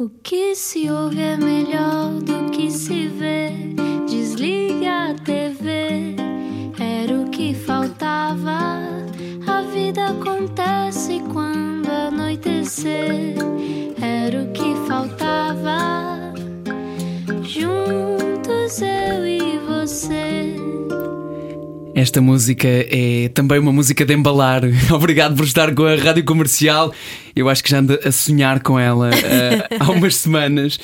O que se ouve é melhor do que se vê. Desliga a TV, era o que faltava. A vida acontece quando anoitecer, era o que faltava. Juntos eu e você. Esta música é também uma música de embalar. Obrigado por estar com a rádio comercial. Eu acho que já ando a sonhar com ela uh, há umas semanas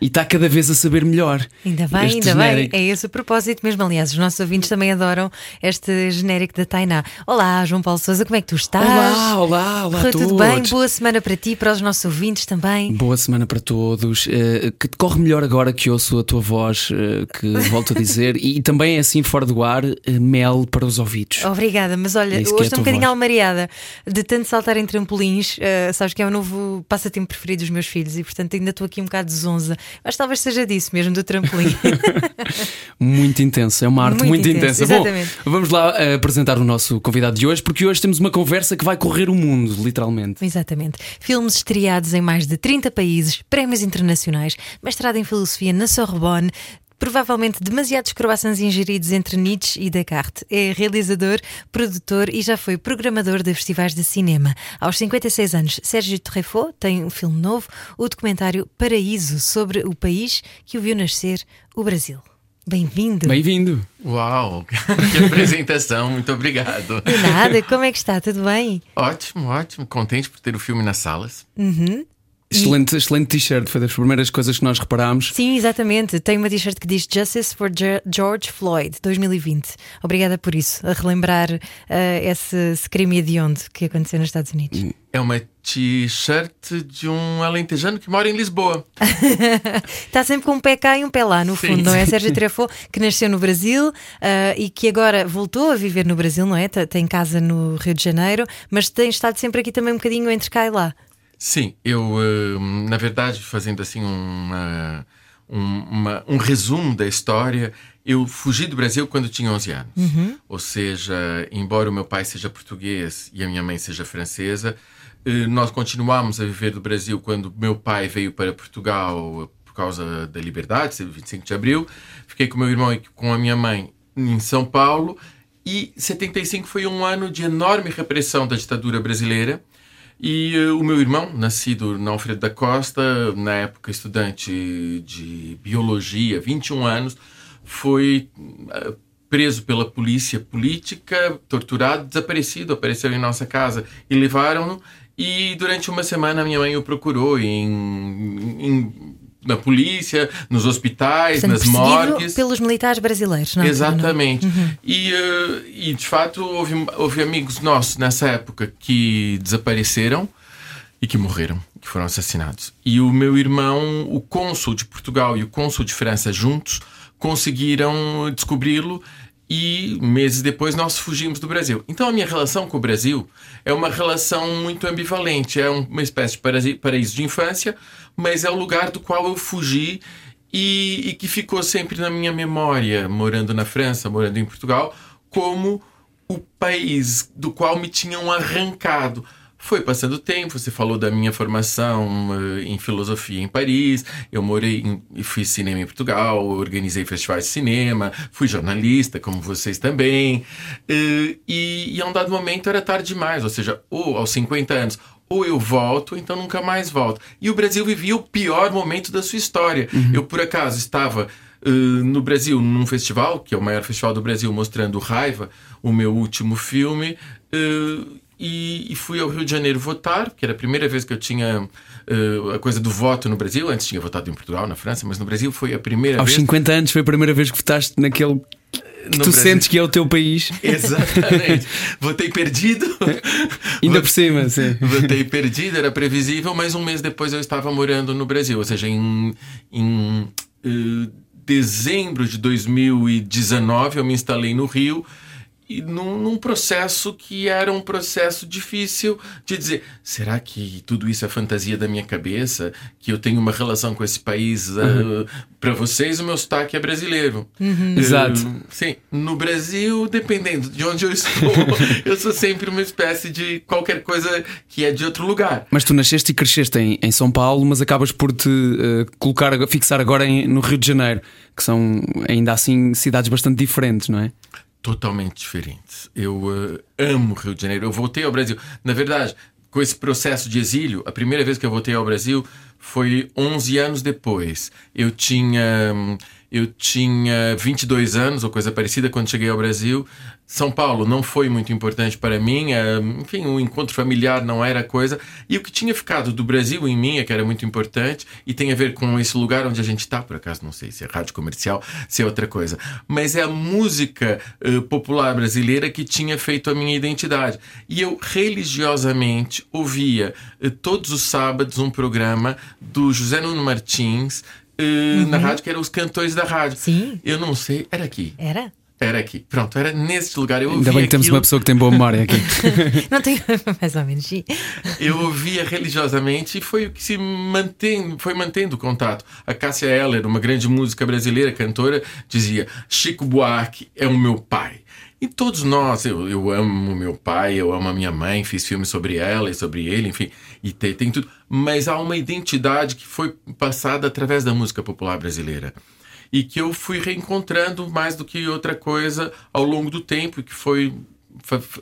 e está cada vez a saber melhor. Ainda bem, ainda genérico. bem. É esse o propósito mesmo. Aliás, os nossos ouvintes também adoram este genérico da Tainá. Olá, João Paulo Souza, como é que tu estás? Olá, olá, olá a Correu todos. tudo bem? Boa semana para ti, para os nossos ouvintes também. Boa semana para todos. Uh, que corre melhor agora que ouço a tua voz, uh, que volto a dizer, e, também é assim fora do ar, mel para os ouvidos. Obrigada, mas olha, É hoje é a estou um tua bocadinho voz. almariada de tanto saltar em trampolins. uh, sabes que é o novo passatempo preferido dos meus filhos e, portanto, ainda estou aqui um bocado zonza. Mas talvez seja disso mesmo, do trampolim. Muito intensa, é uma arte Muito muito, intensa, intensa. Bom, vamos lá uh, apresentar o nosso convidado de hoje, porque hoje temos uma conversa que vai correr o mundo, literalmente. Exatamente. Filmes estreados em mais de 30 países, prémios internacionais, mestrado em filosofia na Sorbonne. Provavelmente demasiados croissants ingeridos entre Nietzsche e Descartes. É realizador, produtor e já foi programador de festivais de cinema. Aos 56 anos, Sérgio Treffaut tem um filme novo, o documentário Paraíso, sobre o país que o viu nascer, o Brasil. Bem-vindo. Bem-vindo. Uau, que apresentação, muito obrigado. De nada, como é que está? Tudo bem? Ótimo, ótimo, contente por ter o filme nas salas. Excelente, excelente t-shirt, foi das primeiras coisas que nós reparámos. Sim, exatamente. Tem uma t-shirt que diz Justice for Ge- George Floyd 2020. Obrigada por isso, a relembrar eh, esse, esse crime hediondo que aconteceu nos Estados Unidos. É uma t-shirt de um alentejano que mora em Lisboa. Está sempre com um pé cá e um pé lá, no Sim, fundo, não é? Sérgio Treffaut, que nasceu no Brasil eh, e que agora voltou a viver no Brasil, não é? Tem casa no Rio de Janeiro, mas tem estado sempre aqui também um bocadinho entre cá e lá. Sim, eu, hum, na verdade, fazendo assim uma, um, uma- um resumo da história, eu fugi do Brasil quando tinha 11 anos. Ou seja, embora o meu pai seja português e a minha mãe seja francesa, eh, nós continuamos a viver do Brasil quando meu pai veio para Portugal por causa da liberdade, 25 de abril. Fiquei com meu irmão e com a minha mãe em São Paulo. E 75 foi um ano de enorme repressão da ditadura brasileira. E eh, o meu irmão, nascido na Alfredo da Costa, na época estudante de biologia, 21 anos, foi eh, preso pela polícia política, torturado, desaparecido, apareceu em nossa casa e levaram-no. E durante uma semana minha mãe o procurou em, em- na polícia, nos hospitais, Portanto, nas morgues. pelos militares brasileiros, não é? Exatamente. E, eh, e de fato houve, houve amigos nossos nessa época que desapareceram e que morreram, que foram assassinados. E o meu irmão, o cônsul de Portugal e o cônsul de França juntos conseguiram descobri-lo e meses depois nós fugimos do Brasil. Então a minha relação com o Brasil é uma relação muito ambivalente, é um- uma espécie de paraíso de infância, mas é o lugar do qual eu fugi e, e que ficou sempre na minha memória, morando na França, morando em Portugal, como o país do qual me tinham arrancado. Foi passando o tempo, você falou da minha formação eh, em filosofia em Paris, eu morei e fiz cinema em Portugal, organizei festivais de cinema, fui jornalista, como vocês também, eh, e, e a um dado momento era tarde demais, ou seja, ou aos 50 anos, ou eu volto, então nunca mais volto. E o Brasil vivia o pior momento da sua história. Eu, por acaso, estava eh, no Brasil num festival, que é o maior festival do Brasil, mostrando Raiva, o meu último filme, e, e fui ao Rio de Janeiro votar, que era a primeira vez que eu tinha eh, a coisa do voto no Brasil. Antes tinha votado em Portugal, na França, mas no Brasil foi a primeira Aos vez. 50 anos foi a primeira vez que votaste naquele que no tu Brasil. sentes que é o teu país. Exatamente. Votei perdido. Ainda por cima, sim. Votei perdido, era previsível, mas um mês depois eu estava morando no Brasil. Ou seja, em, em eh, dezembro de 2019 eu me instalei no Rio e num, num, processo que era um processo difícil de dizer: será que tudo isso é fantasia da minha cabeça? Que eu tenho uma relação com esse país? Uhum. Uh, Para vocês, o meu sotaque é brasileiro. Uhum. Uh, Exato. Sim, no Brasil, dependendo de onde eu estou, eu sou sempre uma espécie de qualquer coisa que é de outro lugar. Mas tu nasceste e cresceste em, em São Paulo, mas acabas por te uh, colocar, fixar agora em, no Rio de Janeiro, que são ainda assim cidades bastante diferentes, não é? Totalmente diferentes. Eu uh, amo Rio de Janeiro. Eu voltei ao Brasil. Na verdade, com esse processo de exílio, a primeira vez que eu voltei ao Brasil foi 11 anos depois. Eu tinha eu tinha 22 anos ou coisa parecida quando cheguei ao Brasil. São Paulo não foi muito importante para mim, é, enfim, o encontro familiar não era coisa. E o que tinha ficado do Brasil em mim é que era muito importante e tem a ver com esse lugar onde a gente está, por acaso não sei se é rádio comercial, se é outra coisa. Mas é a música uh, popular brasileira que tinha feito a minha identidade. E eu religiosamente ouvia uh, todos os sábados um programa do José Nuno Martins uhum. na rádio, que eram os cantores da rádio. Sim. Eu não sei, era aqui. Era? Era aqui. Pronto, era nesse lugar. Eu Ainda bem que temos aquilo... uma pessoa que tem boa memória aqui. não tenho mais ou menos. Eu ouvia religiosamente e foi o que se mantém, foi mantendo o contato. A Cássia Eller, uma grande música brasileira, cantora, dizia: Chico Buarque é o meu pai. E todos nós, eu, eu amo meu pai, eu amo a minha mãe, fiz filmes sobre ela e sobre ele, enfim, e tem, tem tudo. Mas há uma identidade que foi passada através da música popular brasileira e que eu fui reencontrando mais do que outra coisa ao longo do tempo, e que foi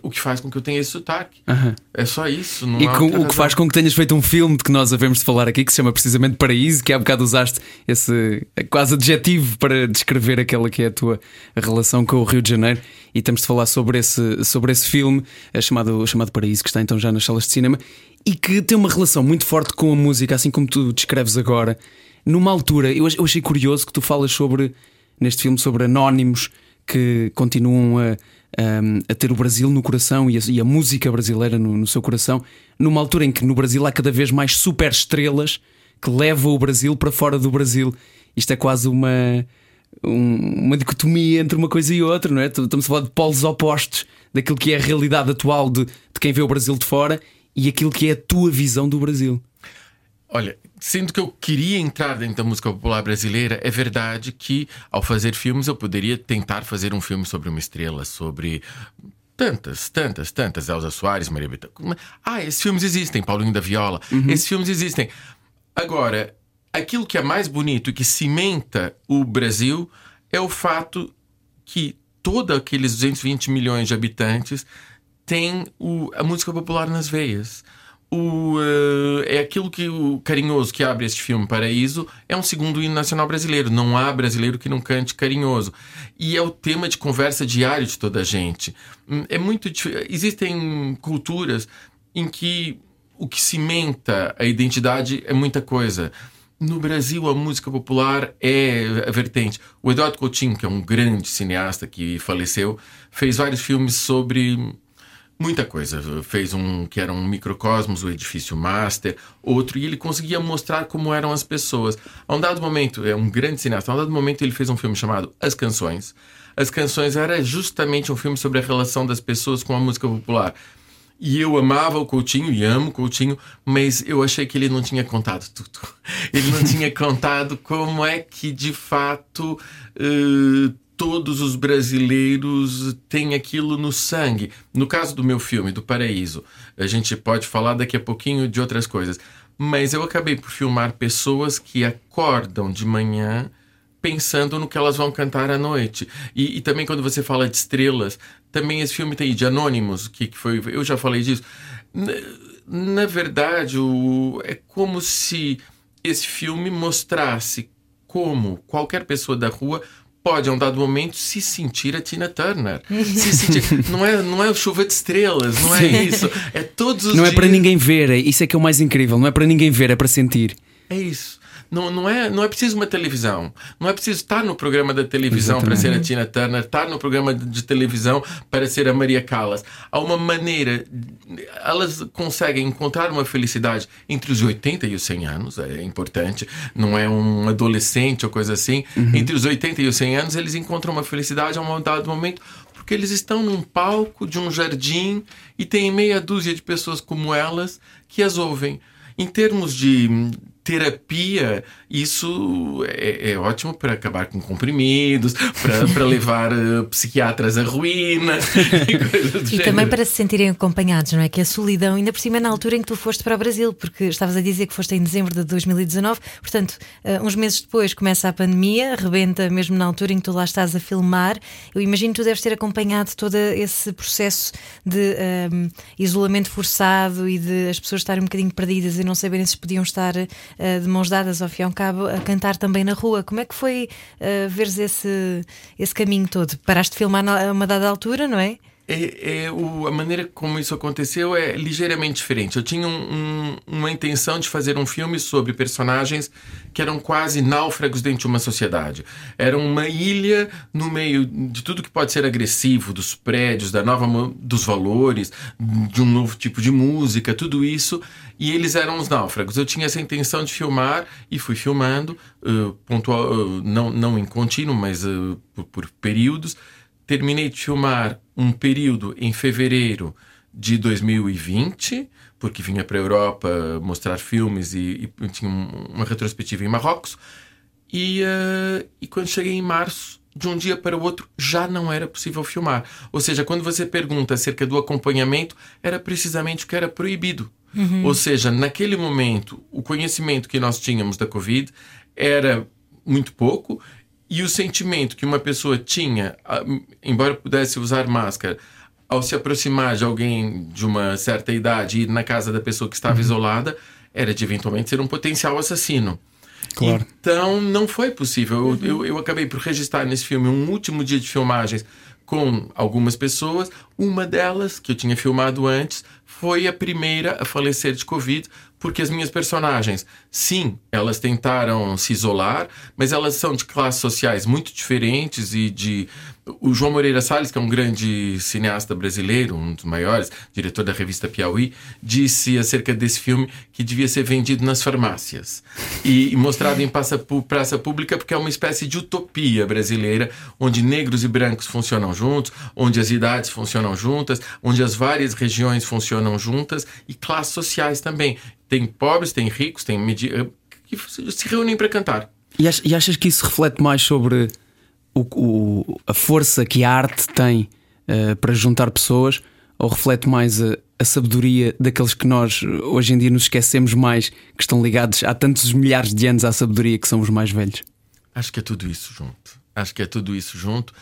o que faz com que eu tenha esse sotaque. Uhum. É só isso. e com, o que faz com que tenhas feito um filme de que nós havemos de falar aqui, que se chama precisamente Paraíso, que há bocado usaste esse quase adjetivo para descrever aquela que é a tua relação com o Rio de Janeiro. E temos de falar sobre esse, sobre esse filme é chamado, chamado Paraíso, que está então já nas salas de cinema e que tem uma relação muito forte com a música, assim como tu descreves agora. Numa altura, eu achei curioso que tu falas sobre, neste filme, sobre anónimos que continuam a um, a ter o Brasil no coração e a, e a música brasileira no, no, seu coração, numa altura em que no Brasil há cada vez mais super estrelas que levam o Brasil para fora do Brasil. Isto é quase uma, um, uma dicotomia entre uma coisa e outra, não é? Estamos a falar de polos opostos daquilo que é a realidade atual de, de quem vê o Brasil de fora e aquilo que é a tua visão do Brasil. Olha, sendo que eu queria entrar dentro da música popular brasileira, é verdade que ao fazer filmes eu poderia tentar fazer um filme sobre uma estrela, sobre tantas, tantas, tantas, Elza Soares, Maria Bethânia. Ah, esses filmes existem, Paulinho da Viola. Uhum. Esses filmes existem. Agora, aquilo que é mais bonito e que cimenta o Brasil é o fato que todos aqueles 220 milhões de habitantes têm o, a música popular nas veias o, uh, é aquilo que o carinhoso que abre este filme Paraíso é um segundo hino nacional brasileiro. Não há brasileiro que não cante carinhoso. E é o tema de conversa diário de toda a gente. Hum, é muito existem culturas em que o que cimenta a identidade é muita coisa. No Brasil, a música popular é a vertente. O Eduardo Coutinho, que é um grande cineasta que faleceu, fez vários filmes sobre muita coisa. Fez um que era um microcosmos, o edifício master, outro, e ele conseguia mostrar como eram as pessoas. A um dado momento, é um grande cineasta, a um dado momento ele fez um filme chamado As Canções. As Canções era justamente um filme sobre a relação das pessoas com a música popular. E eu amava o Coutinho e amo o Coutinho, mas eu achei que ele não tinha contado tudo. Ele não tinha contado como é que de fato uh, todos os brasileiros têm aquilo no sangue. No caso do meu filme, do Paraíso, a gente pode falar daqui a pouquinho de outras coisas. Mas eu acabei por filmar pessoas que acordam de manhã pensando no que elas vão cantar à noite. E, e, também quando você fala de estrelas, também esse filme tem de Anônimos, que, que foi. Eu já falei disso. Na, na verdade, o, é como se esse filme mostrasse como qualquer pessoa da rua pode, a um dado momento, se sentir a Tina Turner. se sentir... não, é, não é chuva de estrelas, não é isso. É todos os Não dias... é para ninguém ver, é, isso é que é o mais incrível. Não é para ninguém ver, é para sentir. É isso. Não, não, é, não é preciso uma televisão. Não é preciso estar no programa da televisão Exatamente. para ser a Tina Turner, estar no programa de televisão para ser a Maria Callas. Há uma maneira. Elas conseguem encontrar uma felicidade entre os 80 e os 100 anos, é importante. Não é um adolescente ou coisa assim. Uhum. Entre os 80 e os 100 anos, eles encontram uma felicidade a um dado momento porque eles estão num palco de um jardim e tem meia dúzia de pessoas como elas que as ouvem. Em termos de terapia, isso é, é ótimo para acabar com comprimidos, para levar uh, psiquiatras à ruína e, e também para se sentirem acompanhados, não é? Que a solidão, ainda por cima é na altura em que tu foste para o Brasil, porque estavas a dizer que foste em dezembro de 2019, portanto, uh, uns meses depois começa a pandemia, rebenta mesmo na altura em que tu lá estás a filmar. Eu imagino que tu deves ter acompanhado todo esse processo de um, isolamento forçado e de as pessoas estarem um bocadinho perdidas e não saberem se podiam estar uh, de mãos dadas ao fim ao cabo a cantar também na rua. Como é que foi uh, veres esse, esse caminho todo? Paraste de filmar a uma dada altura, não é? É, é, o, a maneira como isso aconteceu é ligeiramente diferente. Eu tinha um, um, uma intenção de fazer um filme sobre personagens que eram quase náufragos dentro de uma sociedade. Era uma ilha no meio de tudo que pode ser agressivo, dos prédios, da nova dos valores, de um novo tipo de música, tudo isso. E eles eram os náufragos. Eu tinha essa intenção de filmar e fui filmando, uh, pontual, uh, não, não em contínuo, mas uh, por, por períodos terminei de filmar um período em fevereiro de 2020, porque vinha para a Europa mostrar filmes e, e tinha uma retrospectiva em Marrocos. E, uh, e quando cheguei em março, de um dia para o outro, já não era possível filmar. Ou seja, quando você pergunta acerca do acompanhamento, era precisamente o que era proibido. Uhum. Ou seja, naquele momento, o conhecimento que nós tínhamos da Covid era muito pouco e o sentimento que uma pessoa tinha, embora pudesse usar máscara, ao se aproximar de alguém de uma certa idade e ir na casa da pessoa que estava uhum. isolada, era de eventualmente ser um potencial assassino. Claro. Então não foi possível. Uhum. Eu, eu, eu acabei por registrar nesse filme um último dia de filmagens com algumas pessoas. Uma delas, que eu tinha filmado antes, foi a primeira a falecer de Covid, porque as minhas personagens, sim, elas tentaram se isolar, mas elas são de classes sociais muito diferentes e de o João Moreira Salles, que é um grande cineasta brasileiro, um dos maiores, diretor da revista Piauí, disse acerca desse filme que devia ser vendido nas farmácias e, mostrado em praça, praça pública porque é uma espécie de utopia brasileira, onde negros e brancos funcionam juntos, onde as idades funcionam juntas, onde as várias regiões funcionam juntas e classes sociais também. Tem pobres, tem ricos, tem que se reúnem para cantar. E achas que isso reflete mais sobre o, o, a força que a arte tem uh, para juntar pessoas ou reflete mais a, a, sabedoria daqueles que nós hoje em dia nos esquecemos mais, que estão ligados há tantos milhares de anos à sabedoria que são os mais velhos? Acho que é tudo isso junto. Acho que é tudo isso junto.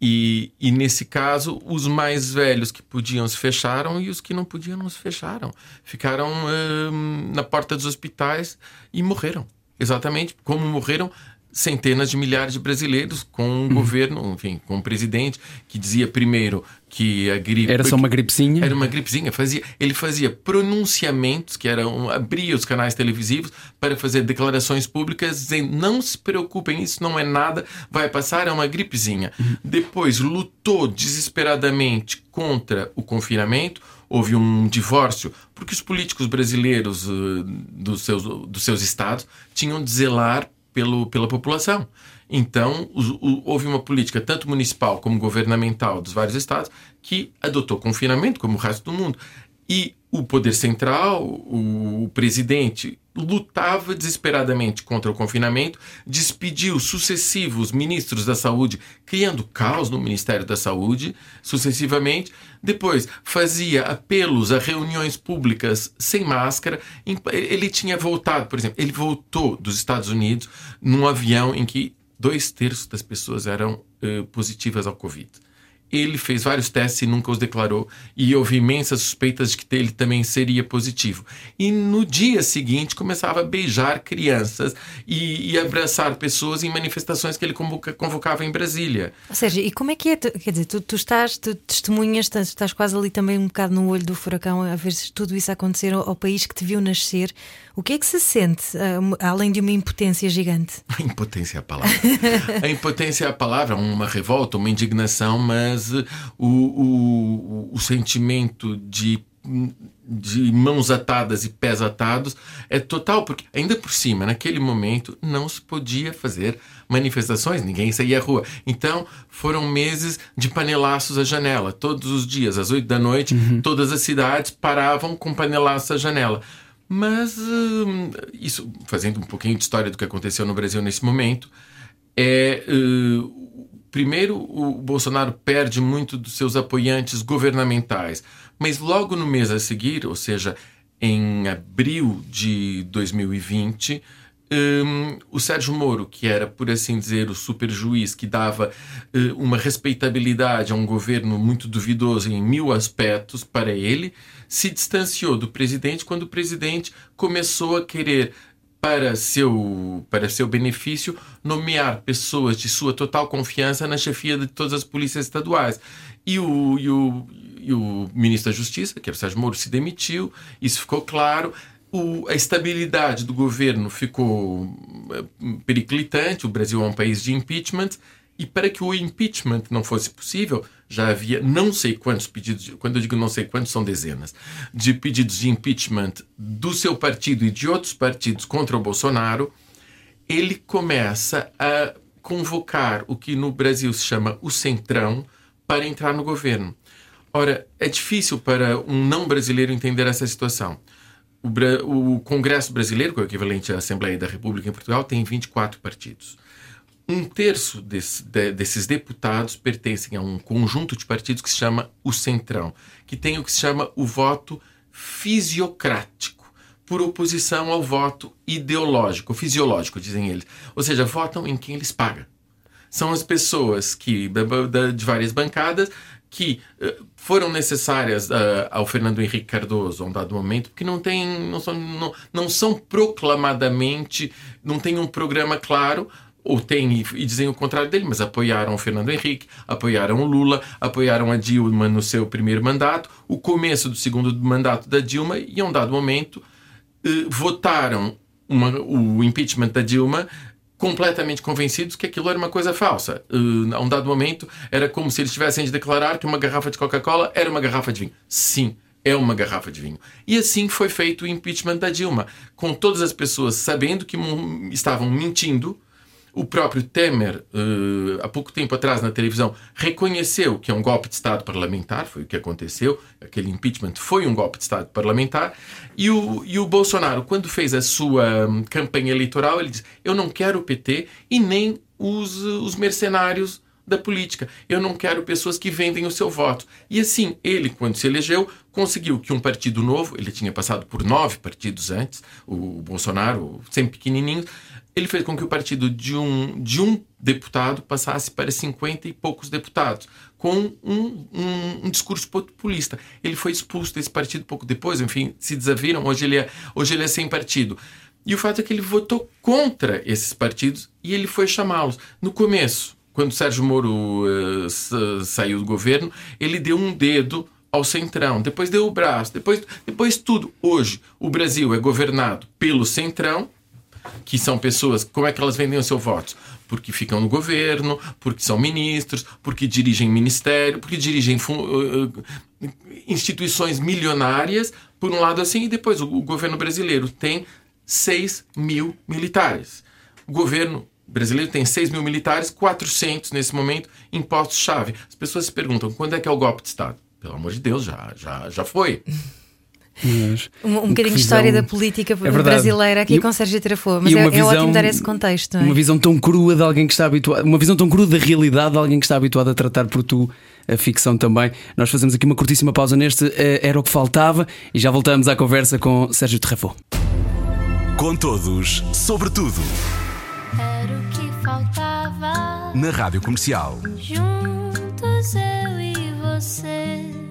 E, e nesse caso, os mais velhos que podiam se fecharam e os que não podiam não se fecharam. Ficaram uh, na porta dos hospitais e morreram. Exatamente como morreram centenas de milhares de brasileiros com um uhum. governo, enfim, com um presidente que dizia primeiro que a gripe era só uma gripezinha. Era uma gripezinha, fazia, ele fazia pronunciamentos que eram abria os canais televisivos para fazer declarações públicas dizendo não se preocupem, isso não é nada, vai passar, é uma gripezinha. Uhum. Depois lutou desesperadamente contra o confinamento, houve um divórcio, porque os políticos brasileiros uh, dos, seus, dos seus estados tinham de zelar pelo, pela população. Então, o, o, houve uma política, tanto municipal como governamental, dos vários estados, que adotou confinamento, como o resto do mundo. E o poder central, o, presidente, lutava desesperadamente contra o confinamento, despediu sucessivos ministros da saúde, criando caos no Ministério da Saúde, sucessivamente. Depois, fazia apelos a reuniões públicas sem máscara. Ele tinha voltado, por exemplo, ele voltou dos Estados Unidos num avião em que dois terços das pessoas eram uh, positivas ao Covid. Ele fez vários testes e nunca os declarou, e houve imensas suspeitas de que ele também seria positivo. E no dia seguinte começava a beijar crianças e, e abraçar pessoas em manifestações que ele convoca, convocava em Brasília. Ou seja, e como é que é? Tu, quer dizer, tu, tu estás, tu testemunhas, estás, estás, quase ali também um bocado no olho do furacão a ver se tudo isso acontecer ao, ao país que te viu nascer. O que é que se sente, uh, além de uma impotência gigante? A impotência é a palavra. a impotência é a palavra, uma revolta, uma indignação, mas uh, o, o, o sentimento de de mãos atadas e pés atados é total, porque ainda por cima, naquele momento, não se podia fazer manifestações, ninguém saía à rua. Então foram meses de panelaços à janela, todos os dias, às oito da noite, uhum. todas as cidades paravam com panelaços à janela. Mas hum, isso, fazendo um pouquinho de história do que aconteceu no Brasil nesse momento, é. Uh, primeiro, o Bolsonaro perde muito dos seus apoiantes governamentais, mas logo no mês a seguir, ou seja, em abril de 2020, um, o Sérgio Moro, que era, por assim dizer, o super juiz que dava uh, uma respeitabilidade a um governo muito duvidoso em mil aspectos para ele, se distanciou do presidente quando o presidente começou a querer para seu, para seu benefício, nomear pessoas de sua total confiança na chefia de todas as polícias estaduais. E o, e o, e o ministro da Justiça, que era o Sérgio Moro, se demitiu, isso ficou claro. O, a estabilidade do governo ficou eh, periclitante, o Brasil é um país de impeachment, e para que o impeachment não fosse possível, já havia não sei quantos pedidos, quando eu digo não sei quantos, são dezenas, de pedidos de impeachment do seu partido e de outros partidos contra o Bolsonaro, ele começa a convocar o que no Brasil se chama o Centrão para entrar no governo. Ora, é difícil para um não brasileiro entender essa situação. O, o Congresso Brasileiro, que é o equivalente à Assembleia da República em Portugal, tem 24 partidos. Um terço desse, de, desses deputados pertencem a um conjunto de partidos que se chama o Centrão, que tem o que se chama o voto fisiocrático, por oposição ao voto ideológico, fisiológico, dizem eles. Ou seja, votam em quem eles pagam. São as pessoas que de várias bancadas que uh, foram necessárias uh, ao Fernando Henrique Cardoso a um dado momento, porque não, tem, não, são, não, não são proclamadamente, não tem um programa claro, ou têm e, e dizem o contrário dele, mas apoiaram o Fernando Henrique, apoiaram o Lula, apoiaram a Dilma no seu primeiro mandato, o começo do segundo mandato da Dilma, e a um dado momento eh, votaram uma, o impeachment da Dilma completamente convencidos que aquilo era uma coisa falsa. Uh, a um dado momento, era como se eles tivessem de declarar que uma garrafa de Coca-Cola era uma garrafa de vinho. Sim, é uma garrafa de vinho. E assim foi feito o impeachment da Dilma, com todas as pessoas sabendo que estavam mentindo o próprio Temer, uh, há pouco tempo atrás na televisão, reconheceu que é um golpe de Estado parlamentar, foi o que aconteceu, aquele impeachment foi um golpe de Estado parlamentar, e o, e o Bolsonaro, quando fez a sua um, campanha eleitoral, ele disse: Eu não quero o PT e nem os, os mercenários da política. Eu não quero pessoas que vendem o seu voto. E assim, ele, quando se elegeu, conseguiu que um partido novo, ele tinha passado por nove partidos antes, o Bolsonaro, sempre pequenininho, ele fez com que o partido de um, de um deputado passasse para 50 e poucos deputados, com um, um, um, discurso populista. Ele foi expulso desse partido pouco depois, enfim, se desaviram, hoje ele é, hoje ele é sem partido. E o fato é que ele votou contra esses partidos e ele foi chamá-los. No começo, quando Sérgio Moro uh, saiu do governo, ele deu um dedo ao centrão, depois deu o braço, depois, depois tudo. Hoje, o Brasil é governado pelo centrão, que são pessoas, como é que elas vendem o seu voto? Porque ficam no governo, porque são ministros, porque dirigem ministério, porque dirigem uh, instituições milionárias, por um lado assim, e depois o, o governo brasileiro tem 6 mil militares. O governo brasileiro tem 6 mil militares, 400 nesse momento, impostos-chave. As pessoas se perguntam, quando é que é o golpe de Estado? Pelo amor de Deus, já, já, já foi. Mas, um, um bocadinho de história da política é brasileira aqui e, com Sérgio Trafô, mas é, visão, é, ótimo dar esse contexto. É? Uma visão tão crua de alguém que está habituado, uma visão tão crua da realidade de alguém que está habituado a tratar por tu a ficção também. Nós fazemos aqui uma curtíssima pausa neste eh, Era o que Faltava e já voltamos à conversa com Sérgio Trafô. Com todos, sobre tudo. Era o que faltava. Na Rádio Comercial. Juntos eu e você.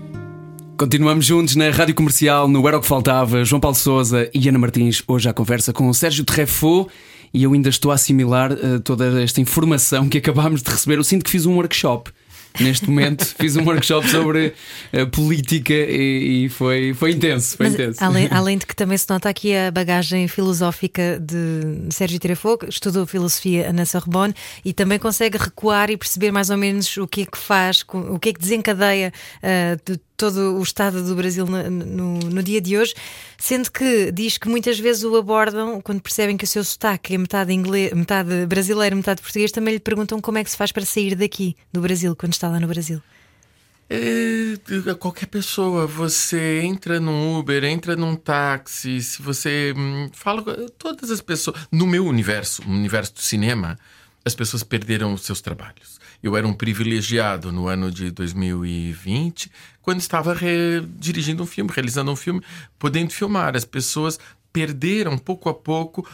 Continuamos juntos na Rádio Comercial, no Era o que Faltava, João Paulo Souza e Ana Martins, hoje à conversa com o Sérgio Treffaut e eu ainda estou a assimilar uh, toda esta informação que acabámos de receber. Eu sinto que fiz um workshop neste momento. Fiz um workshop sobre uh, política e, e, foi, foi intenso. Foi Mas, intenso. Além, além, de que também se nota aqui a bagagem filosófica de Sérgio Tirafou, que estudou filosofia na Sorbonne e também consegue recuar e perceber mais ou menos o que é que faz, o que é que desencadeia uh, de todo o estado do Brasil no, no, no, dia de hoje, sendo que diz que muitas vezes o abordam quando percebem que o seu sotaque é metade, inglês, metade brasileiro, metade português, também lhe perguntam como é que se faz para sair daqui do Brasil quando está lá no Brasil. É, qualquer pessoa, você entra num Uber, entra num táxi, se você hum, fala todas as pessoas no meu universo, no universo do cinema, as pessoas perderam os seus trabalhos. Eu era um privilegiado no ano de 2020, quando estava dirigindo um filme, realizando um filme, podendo filmar. As pessoas perderam pouco a pouco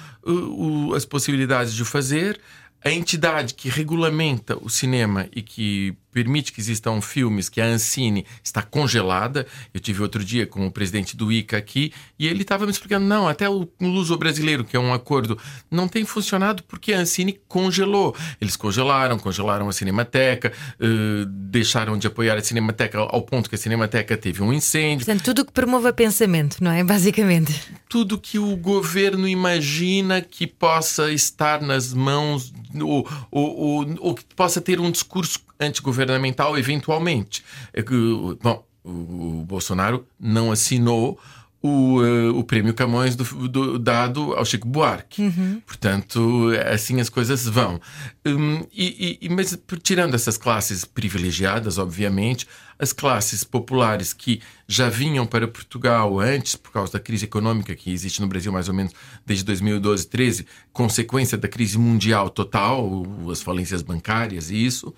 as possibilidades de fazer. A entidade que regulamenta o cinema e que permite que existam filmes que a Ancine está congelada. Eu tive outro dia com o presidente do ICA aqui e ele estava me explicando: não, até o Luso Brasileiro, que é um acordo, não tem funcionado porque a Ancine congelou. Eles congelaram, congelaram a Cinemateca, uh, deixaram de apoiar a Cinemateca ao ponto que a Cinemateca teve um incêndio. Portanto, tudo que promova pensamento, não é? Basicamente. Tudo que o governo imagina que possa estar nas mãos, ou, ou, ou, ou que possa ter um discurso antigovernamental, eventualmente. É bom, o Bolsonaro não assinou o, uh, o prêmio Camões do, do, dado ao Chico Buarque. Uhum. Portanto, assim as coisas vão. Um, e, e, mas tirando essas classes privilegiadas, obviamente, as classes populares que já vinham para Portugal antes, por causa da crise econômica que existe no Brasil mais ou menos desde 2012, 13, consequência da crise mundial total, as falências bancárias e isso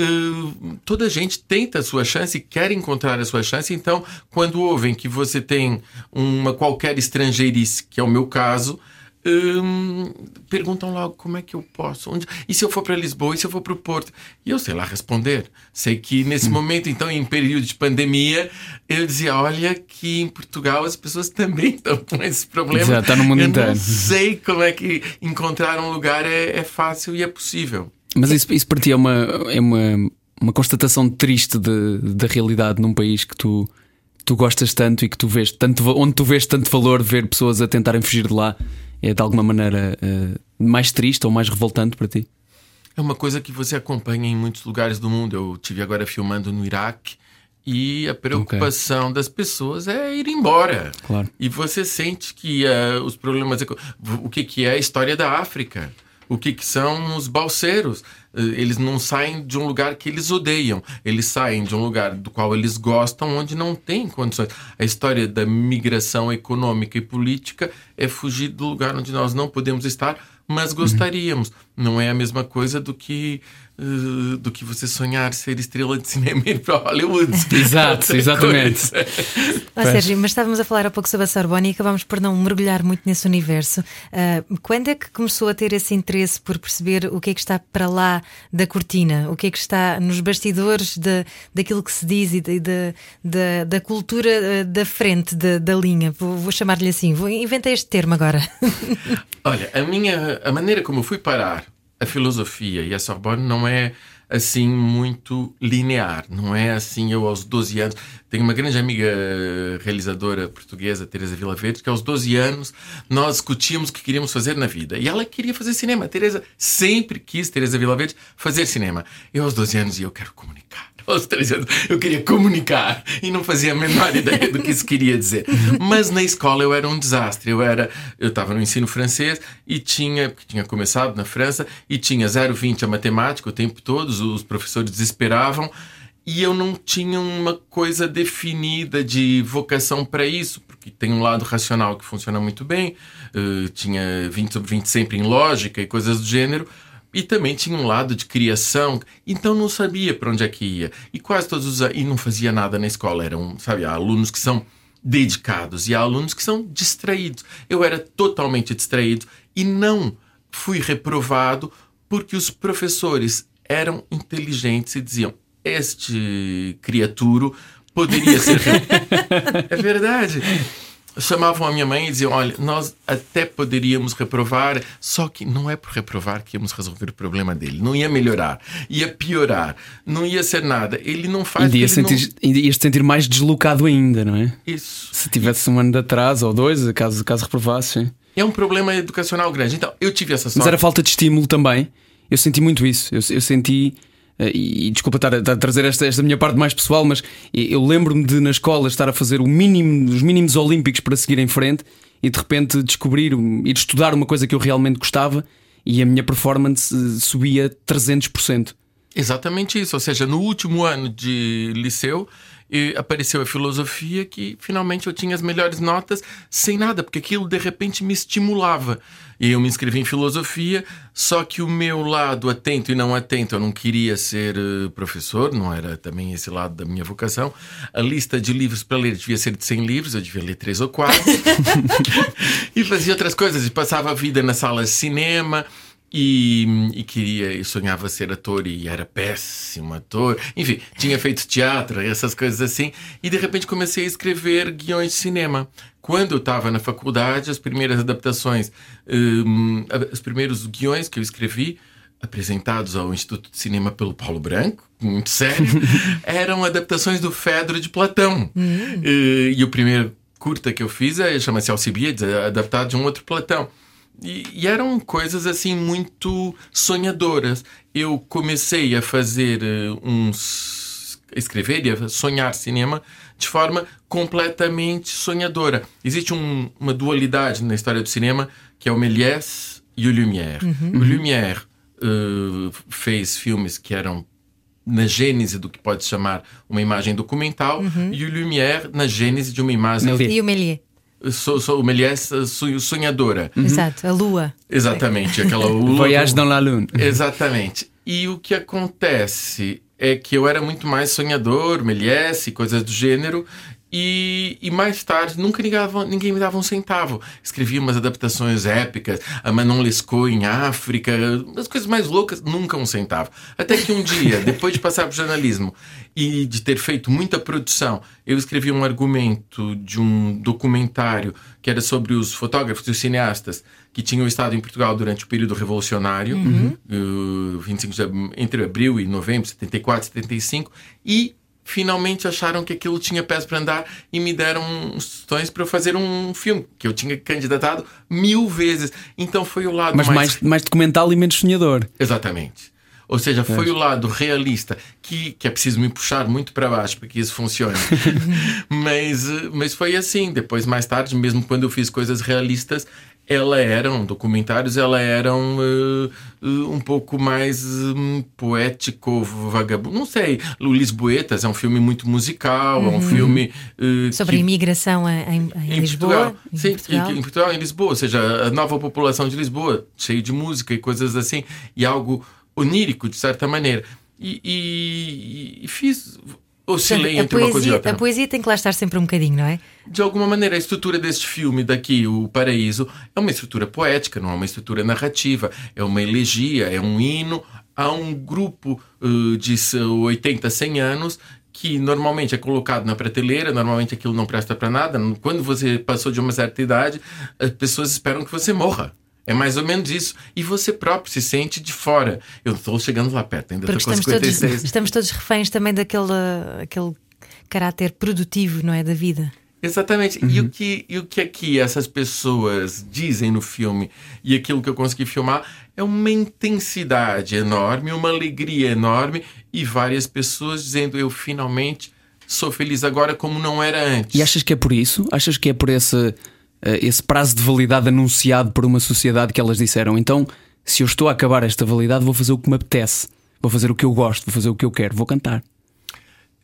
Uh, toda gente tenta a sua chance, quer encontrar a sua chance. Então, quando ouvem que você tem uma qualquer estrangeirice, que é o meu caso, uh, perguntam logo como é que eu posso. Onde... E se eu for para Lisboa? E se eu for para o Porto? E eu sei lá responder. Sei que nesse hum. momento, então, em período de pandemia, eu dizia: olha, que em Portugal as pessoas também estão com esse problema. Já está no mundo eu inteiro. Não sei como é que encontrar um lugar é, é fácil e é possível. Mas isso, isso para ti é uma, é uma, uma constatação triste da realidade num país que tu, tu gostas tanto e que tu vês tanto, onde tu vês tanto valor ver pessoas a tentarem fugir de lá. É de alguma maneira uh, mais triste ou mais revoltante para ti? É uma coisa que você acompanha em muitos lugares do mundo. Eu tive agora filmando no Iraque e a preocupação okay. das pessoas é ir embora. Claro. E você sente que uh, os problemas. O que, que é a história da África? O que, que são os balseiros. Eh, eles não saem de um lugar que eles odeiam, eles saem de um lugar do qual eles gostam, onde não tem condições. A história da migração econômica e política é fugir do lugar onde nós não podemos estar, mas gostaríamos. Uhum. Não é a mesma coisa do que uh, do que você sonhar ser estrela de cinema e ir para Hollywood. Exato, exatamente. Oh, Sérgio, mas estávamos a falar há pouco sobre a Sorbonne e acabámos por não mergulhar muito nesse universo. Uh, quando é que começou a ter esse interesse por perceber o que é que está para lá da cortina? O que é que está nos bastidores de, daquilo que se diz e de, de, de da cultura uh, da frente da, da linha? Vou, vou chamar-lhe assim. Vou, inventei este termo agora. Olha, a minha a maneira como eu fui parar a filosofia e a Sorbonne não é assim muito linear, não é assim eu aos 12 anos. Tenho uma grande amiga realizadora portuguesa, Teresa Vila Verde, que aos 12 anos nós discutíamos o que queríamos fazer na vida. E ela queria fazer cinema. Teresa sempre quis, Teresa Vila Verde, fazer cinema. Eu aos 12 anos e eu quero comunicar aos três anos, eu queria comunicar e não fazia a menor ideia do que isso queria dizer. Mas na escola eu era um desastre. Eu era, eu estava no ensino francês e tinha, porque tinha começado na França, e tinha 0,20 a matemática o tempo todo, os professores desesperavam e eu não tinha uma coisa definida de vocação para isso, porque tem um lado racional que funciona muito bem, uh, tinha 20 sobre 20 sempre em lógica e coisas do gênero, e também tinha um lado de criação, então não sabia para onde é que ia. E quase todos os e não fazia nada na escola, eram, sabe, alunos que são dedicados e há alunos que são distraídos. Eu era totalmente distraído e não fui reprovado porque os professores eram inteligentes e diziam: "Este criaturo poderia ser É verdade chamavam a minha mãe e diziam: Olha, nós até poderíamos reprovar, só que não é por reprovar que íamos resolver o problema dele. Não ia melhorar, ia piorar, não ia ser nada. Ele não faz. Ia sentir, não... Ias te sentir mais deslocado ainda, não é? Isso. Se tivesse um ano de atraso ou dois, caso, caso reprovasse. É um problema educacional grande. Então, eu tive essa sorte. Mas era falta de estímulo também. Eu senti muito isso. Eu, eu senti e, e desculpa estar a, estar a trazer esta, esta minha parte mais pessoal, mas eu lembro-me de na escola estar a fazer o mínimo, os mínimos olímpicos para seguir em frente e de repente descobrir, ir estudar uma coisa que eu realmente gostava e a minha performance eh, subia 300%. Exatamente isso, ou seja, no último ano de liceu e apareceu a filosofia que finalmente eu tinha as melhores notas sem nada, porque aquilo de repente me estimulava. E eu me inscrevi em filosofia, só que o meu lado atento e não atento, eu não queria ser uh, professor, não era também esse lado da minha vocação. A lista de livros para ler devia ser de 100 livros, eu devia ler três ou quatro. e fazia outras coisas, e passava a vida na sala de cinema. E, e, queria e sonhava ser ator e era péssimo ator. Enfim, tinha feito teatro, essas coisas assim. E de repente comecei a escrever guiões de cinema. Quando eu estava na faculdade, as primeiras adaptações, um, os primeiros guiões que eu escrevi, apresentados ao Instituto de Cinema pelo Paulo Branco, muito sério, eram adaptações do Fedro de Platão. Hum. E, e o primeiro curta que eu fiz é, chama-se Alcibiades, é adaptado de um outro Platão. E, e, eram coisas assim muito sonhadoras. Eu comecei a fazer uh, uns. A escrever e a sonhar cinema de forma completamente sonhadora. Existe um, uma dualidade na história do cinema que é o Méliès e o Lumière. Uhum. O Lumière uh, fez filmes que eram na gênese do que pode chamar uma imagem documental uhum. e o Lumière na gênese de uma imagem. E o Méliès? Sou, sou o Méliès sonhadora. Uhum. Exato, a lua. Exatamente, aquela lua. Voyage dans la lune. Exatamente. E o que acontece é que eu era muito mais sonhador, Méliès e coisas do gênero, e, e, mais tarde, nunca ninguém, ninguém me dava um centavo. Escrevia umas adaptações épicas, a Manon Lescaut em África, as coisas mais loucas, nunca um centavo. Até que um dia, depois de passar para o jornalismo e de ter feito muita produção, eu escrevi um argumento de um documentário que era sobre os fotógrafos e os cineastas que tinham estado em Portugal durante o período revolucionário, uhum. uh, 25 de, entre abril e novembro de 74, 75, e finalmente acharam que aquilo tinha pés para andar e me deram sugestões para eu fazer um filme que eu tinha candidatado mil vezes. Então foi o lado Mas mais, mais, mais documental e menos sonhador. Exatamente. Ou seja, foi é. o lado realista que, que é preciso me puxar muito para baixo para que isso funcione. mas, mas foi assim. Depois, mais tarde, mesmo quando eu fiz coisas realistas, ela eram documentários, ela eram uh, uh, um pouco mais um, poético, vagabundo. Não sei. O Lisboetas é um filme muito musical, uhum. é um uhum. filme uh, sobre que... a imigração em, em, em Lisboa. Portugal. Em Sim, Portugal. Em, em Portugal, em Lisboa, ou seja, a nova população de Lisboa, cheio de música e coisas assim, e algo onírico de certa maneira. E, e, e fiz oscilei entre poesia, uma coisa e outra. A poesia tem que lá estar sempre um bocadinho, não é? De alguma maneira, a estrutura deste filme daqui, O Paraíso, é uma estrutura poética, não é uma estrutura narrativa. É uma elegia, é um hino a um grupo uh, de 80, 100 anos que normalmente é colocado na prateleira, normalmente aquilo não presta para nada. Quando você passou de uma certa idade, as pessoas esperam que você morra. É mais ou menos isso. E você próprio se sente de fora. Eu estou chegando lá perto, ainda estou com 56. Todos, estamos todos reféns também daquele aquele caráter produtivo, não é? Da vida. Exatamente. Uhum. E, o que, e o que aqui essas pessoas dizem no filme e aquilo que eu consegui filmar é uma intensidade enorme, uma alegria enorme e várias pessoas dizendo: Eu finalmente sou feliz agora como não era antes. E achas que é por isso? Achas que é por esse esse prazo de validade anunciado por uma sociedade que elas disseram. Então, se eu estou a acabar esta validade, vou fazer o que me apetece, vou fazer o que eu gosto, vou fazer o que eu quero, vou cantar.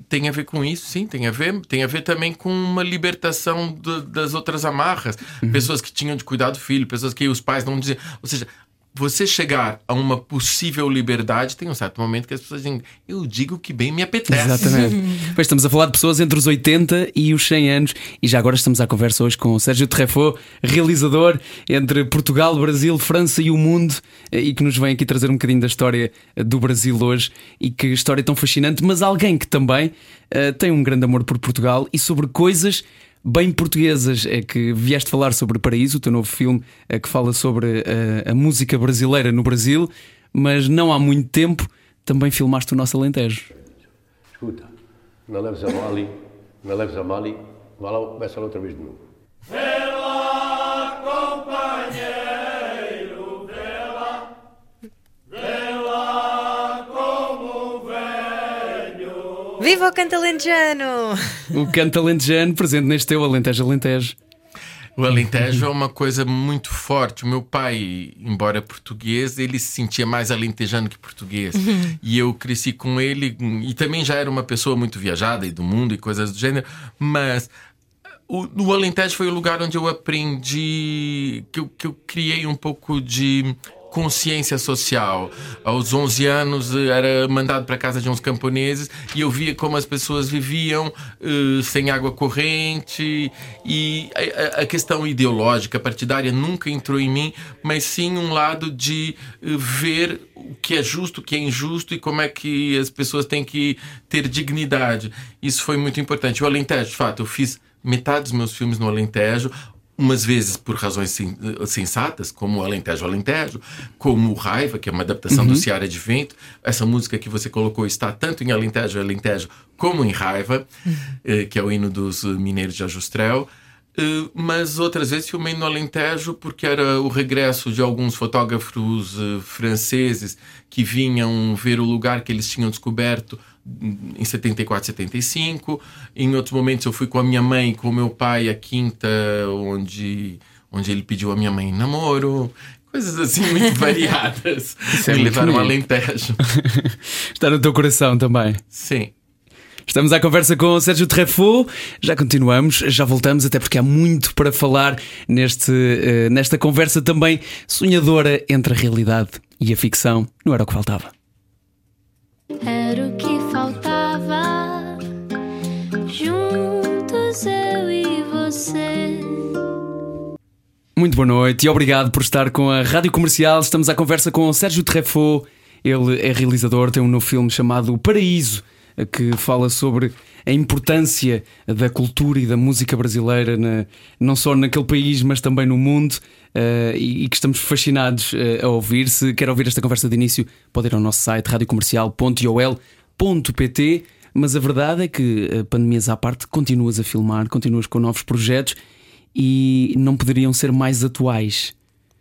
Tem a ver com isso, sim, tem a ver. Tem a ver também com uma libertação de, das outras amarras. Uhum. Pessoas que tinham de cuidar do filho, pessoas que os pais não diziam. Ou seja, você chegar a uma possível liberdade, tem um certo momento que as pessoas dizem, eu digo que bem me apetece. Exatamente. pois estamos a falar de pessoas entre os 80 e os 100 anos e já agora estamos à conversa hoje com o Sérgio Treffaut, realizador entre Portugal, Brasil, França e o mundo eh, e que nos vem aqui trazer um bocadinho da história eh, do Brasil hoje e que história tão fascinante, mas alguém que também uh, tem um grande amor por Portugal e sobre coisas bem portuguesas. É que vieste falar sobre Paraíso, o teu novo filme é que fala sobre a, eh, a música brasileira no Brasil, mas não há muito tempo também filmaste o nosso Alentejo. Escuta, não leves a mal, não leves a mal, vai lá, começa outra vez de novo. Viva o canto alentejano! O canto alentejano presente neste teu Alentejo Alentejo. O Alentejo é uma coisa muito forte. O meu pai, embora português, ele se sentia mais alentejano que português. E eu cresci com ele e também já era uma pessoa muito viajada e do mundo e coisas do gênero, mas o, o Alentejo foi o lugar onde eu aprendi, que eu, que eu criei um pouco de consciência social. Aos 11 anos eh, era mandado para casa de uns camponeses e eu via como as pessoas viviam uh, sem água corrente e a, a, questão ideológica partidária nunca entrou em mim, mas sim um lado de uh, ver o que é justo, o que é injusto e como é que as pessoas têm que ter dignidade. Isso foi muito importante. O Alentejo, de fato, eu fiz metade dos meus filmes no Alentejo umas vezes por razões sensatas, como Alentejo Alentejo, como Raiva, que é uma adaptação uhum. do Seara de Vento. Essa música que você colocou está tanto em Alentejo Alentejo como em Raiva, uhum. eh, que é o hino dos mineiros de Ajustrel. Uh, mas outras vezes filmei no Alentejo porque era o regresso de alguns fotógrafos uh, franceses que vinham ver o lugar que eles tinham descoberto em 74, 75. Em outros momentos eu fui com a minha mãe, com o meu pai, a quinta, onde, onde ele pediu a minha mãe em namoro. Coisas assim muito variadas. Isso é Me levaram bonito. Alentejo. Está no teu coração também. Sim. Estamos à conversa com o Sérgio Treffaut. Já continuamos, já voltamos, até porque há muito para falar neste, eh, nesta conversa também sonhadora entre a realidade e a ficção. Não era o que faltava. Era o que faltava. Juntos eu e você. Muito boa noite e obrigado por estar com a Rádio Comercial. Estamos à conversa com o Sérgio Treffaut. Ele é realizador, tem um novo filme chamado O Paraíso, que fala sobre a importância da cultura e da música brasileira, na- não só naquele país, mas também no mundo, eh, e, e que estamos fascinados eh, a ouvir. Se quer ouvir esta conversa de início, pode ir ao nosso site radiocomercial.ol.pt. Mas a verdade é que, eh, pandemias à parte, continuas a filmar, continuas com novos projetos e não poderiam ser mais atuais.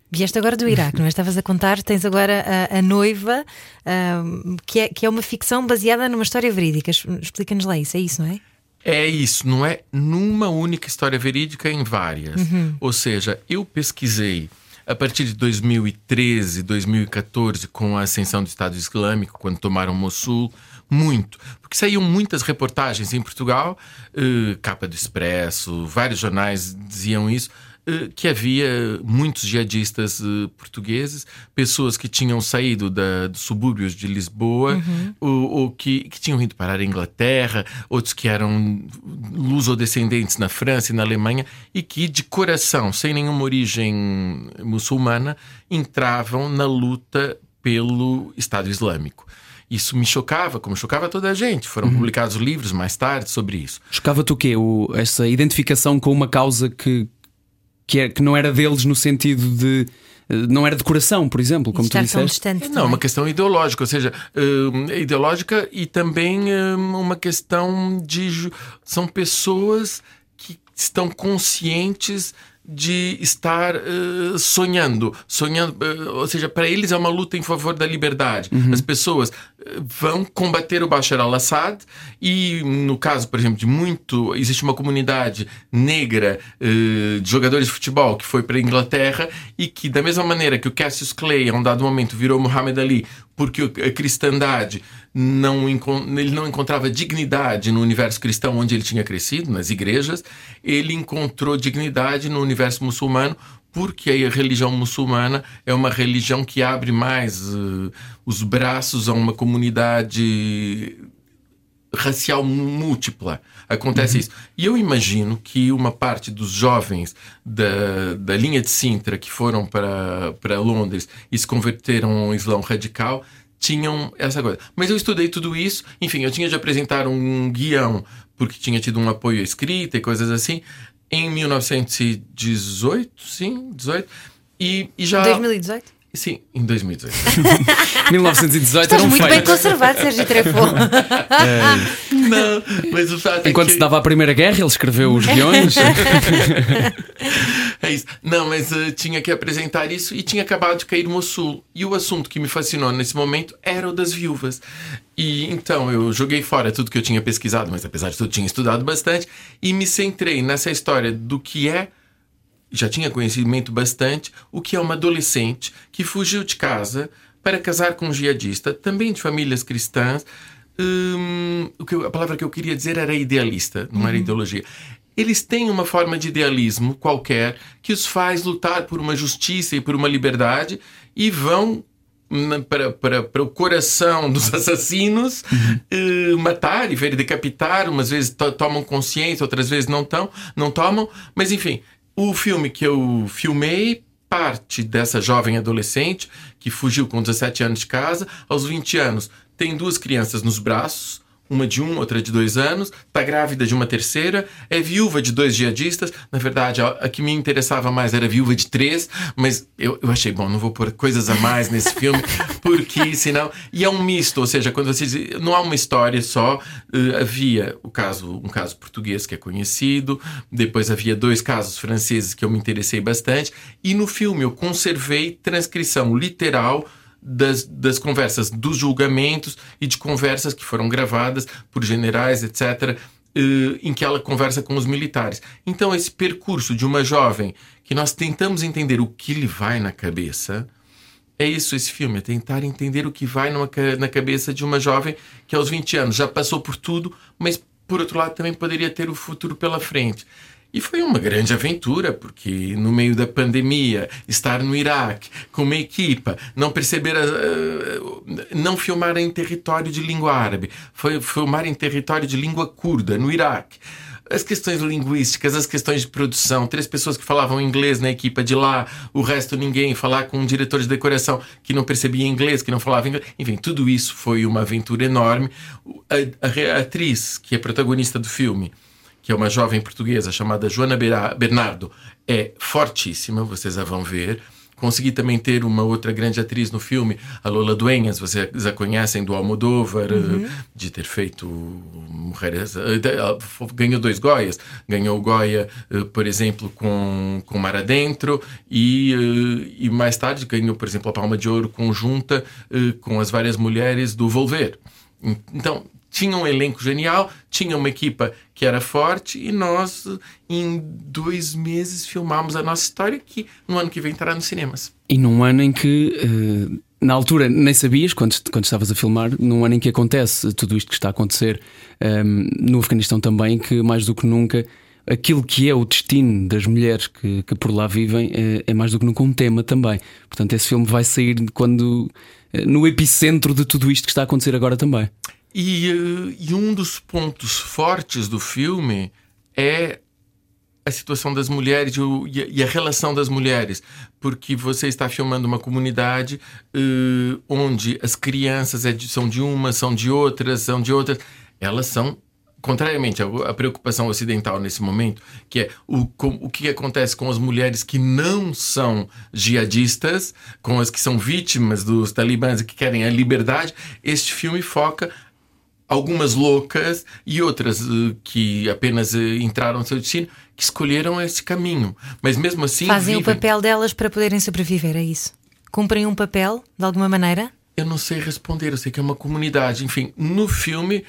Vieste agora do Iraque, não é? Estavas a contar, tens agora a, a noiva, ahm, que, é, que é uma ficção baseada numa história verídica. Explica-nos lá isso, é isso, não é? É isso, não é numa única história verídica, é em várias. Ou seja, eu pesquisei a partir de 2013, 2014, com a ascensão do Estado Islâmico, quando tomaram Mossul, muito. Porque saíam muitas reportagens em Portugal, eh, Capa do Expresso, vários jornais diziam isso. Eh, Que havia muitos jihadistas eh, portugueses, pessoas que tinham saído da, dos subúrbios de Lisboa, ou, ou que, que tinham ido parar a Inglaterra, outros que eram lusodescendentes na França e na Alemanha, e que, de coração, sem nenhuma origem muçulmana, entravam na luta pelo Estado Islâmico. Isso me chocava, como chocava toda a gente. Foram publicados livros mais tarde sobre isso. Chocava-te o quê? O- essa identificação com uma causa que, que, é- que não era deles no sentido de. eh, Não era de coração, por exemplo, como tu Estar tão disseste. distante. Não, é é? uma questão ideológica, ou seja, hum, ideológica e também hum, uma questão de. São pessoas que estão conscientes de estar eh, sonhando, sonhando, eh, ou seja, para eles é uma luta em favor da liberdade. As pessoas eh, vão combater o Bashar al-Assad e no caso, por exemplo, de muito, existe uma comunidade negra de jogadores de futebol que foi para a Inglaterra e que da mesma maneira que o Cassius Clay a um dado momento virou Muhammad Ali porque a cristandade não ele não encontrava dignidade no universo cristão onde ele tinha crescido, nas igrejas, ele encontrou dignidade no universo muçulmano, porque a religião muçulmana é uma religião que abre mais eh, os braços a uma comunidade racial múltipla. Acontece isso. E eu imagino que uma parte dos jovens da, da linha de Sintra que foram para, para Londres e se converteram ao Islão radical tinham essa coisa. Mas eu estudei tudo isso, enfim, eu tinha de apresentar um guião, porque tinha tido um apoio à escrita e coisas assim, em 1918, sim, 18, e, e já... 2018? Sim, em 2018. 1918 Estás era um muito bem conservado, Sérgio Trefo. não, mas o fato é Enquanto que... se dava a Primeira Guerra, ele escreveu os guiões. É isso. Não, mas eh, tinha que apresentar isso e tinha acabado de cair Mossul. E o assunto que me fascinou nesse momento era o das viúvas. E então eu joguei fora tudo que eu tinha pesquisado, mas apesar de tudo tinha estudado bastante e me centrei nessa história do que é já tinha conhecimento bastante o que é uma adolescente que fugiu de casa para casar com um jihadista, também de famílias cristãs. Hum, o que eu- a palavra que eu queria dizer era idealista, não era ideologia. Eles têm uma forma de idealismo qualquer que os faz lutar por uma justiça e por uma liberdade e vão na- para, para, para o coração dos assassinos eh, matar e ver decapitar. Umas vezes to- tomam consciência, outras vezes não, tão, não tomam. Mas enfim, o filme que eu filmei parte dessa jovem adolescente que fugiu com 17 anos de casa. Aos 20 anos, tem duas crianças nos braços uma de um, outra de dois anos, está grávida de uma terceira, é viúva de dois jihadistas. Na verdade, a, a que me interessava mais era viúva de três, mas eu, eu achei, bom, não vou pôr coisas a mais nesse filme, porque senão. E é um misto, ou seja, quando você diz, não há uma história só, eh, havia o caso, um caso português que é conhecido, depois havia dois casos franceses que eu me interessei bastante, e no filme eu conservei transcrição literal das, das conversas dos julgamentos e de conversas que foram gravadas por generais, etc., eh, em que ela conversa com os militares. Então, esse percurso de uma jovem que nós tentamos entender o que lhe vai na cabeça. É isso esse filme, é tentar entender o que vai numa na cabeça de uma jovem que aos 20 anos já passou por tudo, mas por outro lado também poderia ter o futuro pela frente. E foi uma grande aventura, porque no meio da pandemia, estar no Iraque com uma equipa, não perceber, a- a- não filmar em território de língua árabe, foi filmar em território de língua curda, no Iraque as questões linguísticas, as questões de produção, três pessoas que falavam inglês na equipa de lá, o resto ninguém, falar com um diretor de decoração que não percebia inglês, que não falava inglês, enfim, tudo isso foi uma aventura enorme. A, a- a atriz que é protagonista do filme, que é uma jovem portuguesa chamada Joana Bernardo, é fortíssima, vocês a vão ver. Consegui também ter uma outra grande atriz no filme, a Lola Dueñas, vocês a conhecem do Almodóvar, eh, de ter feito Mulheres. eh, fo- Ganhou dois Goias. Ganhou o Goya, eh, por exemplo, com, com Mar Adentro, e, eh, e mais tarde ganhou, por exemplo, a Palma de Ouro conjunta eh, com as várias mulheres do Volver. Então, tinha um elenco genial, tinha uma equipa que era forte e nós, em dois meses, filmámos a nossa história que no ano que vem estará nos cinemas. E num ano em que, eh, na altura, nem sabias, quando, quando estavas a filmar, num ano em que acontece tudo isto que está a acontecer ehm, no Afeganistão também, que mais do que nunca. Aquilo que é o destino das mulheres que, que por lá vivem é, é mais do que nunca um tema também. Portanto, esse filme vai sair quando eh, no epicentro de tudo isto que está a acontecer agora também. E, eh, e um dos pontos fortes do filme é a situação das mulheres e a, relação das mulheres, porque você está filmando uma comunidade eh, onde as crianças é de- são de uma, são de outras, são de outras. Elas são, contrariamente à, à preocupação ocidental nesse momento, que é o, com- o que acontece com as mulheres que não são jihadistas, com as que são vítimas dos talibãs e que querem a liberdade, este filme foca algumas loucas e outras eh, que apenas eh, entraram no seu destino, que escolheram esse caminho. Mas mesmo assim. Fazem o vivem. papel delas para poderem sobreviver, é isso? Cumprem um papel, de alguma maneira? Eu não sei responder, eu sei que é uma comunidade. Enfim, no filme.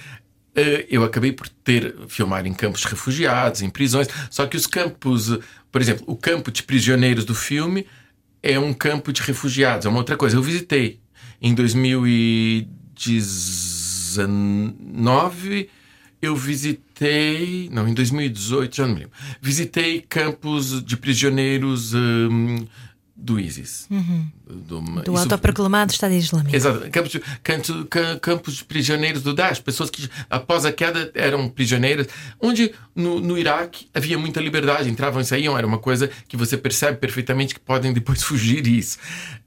eh, Eu acabei por ter filmar em campos refugiados, em prisões. Só que os campos, por exemplo, o campo de prisioneiros do filme é um campo de refugiados, é uma outra coisa. Eu visitei em 2019, eu visitei. Não, em 2018, já não me lembro. Visitei campos de prisioneiros hum, do ISIS. Do, Do isso- autoproclamado Estado Islâmico. Exato. Campos campos de prisioneiros do Daesh, pessoas que após a queda eram prisioneiras, onde no, no Iraque havia muita liberdade, entravam e saíam, era uma coisa que você percebe perfeitamente que podem depois fugir isso.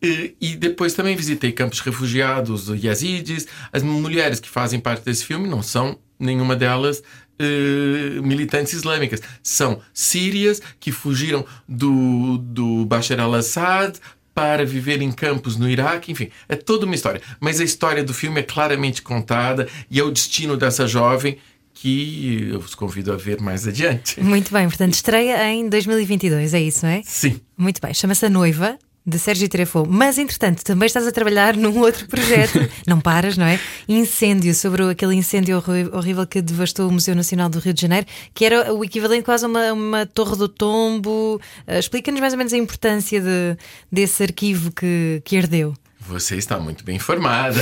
E, e depois também visitei campos refugiados yazidis, as mulheres que fazem parte desse filme não são nenhuma delas eh, militantes islâmicas. São sírias que fugiram do, do Bashar al-Assad para viver em campos no Iraque, enfim, é toda uma história. Mas a história do filme é claramente contada e é o destino dessa jovem que eu os convido a ver mais adiante. Muito bem, portanto, estreia em 2022, é isso, não é? Sim. Muito bem, chama-se A Noiva. De Sérgio Trefo, mas entretanto também estás a trabalhar num outro projeto, não paras, não é? Incêndio, sobre aquele incêndio horrível que devastou o Museu Nacional do Rio de Janeiro, que era o equivalente quase a uma, uma torre do tombo. Ah, Explica-nos mais ou menos a importância de- desse arquivo que, que herdeu. Você está muito bem informada.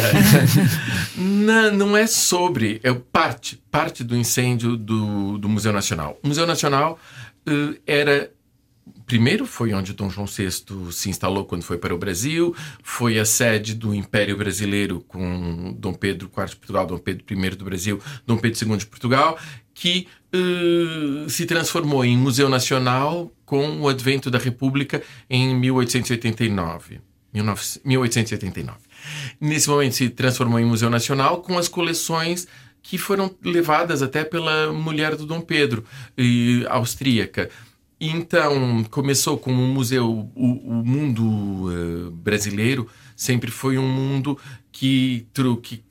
não, não é sobre, é parte, parte do incêndio do, do Museu Nacional. O Museu Nacional eh, era. Primeiro foi onde Dom João VI se instalou quando foi para o Brasil, foi a sede do Império Brasileiro com Dom Pedro IV de Portugal, Dom Pedro I do Brasil, Dom Pedro II de Portugal, que eh, se transformou em Museu Nacional com o advento da República em 1889. 19 1889. Nesse momento se transformou em Museu Nacional com as coleções que foram levadas até pela mulher do Dom Pedro, e, austríaca. Então, começou como um museu. O, o mundo eh, brasileiro sempre foi um mundo que, que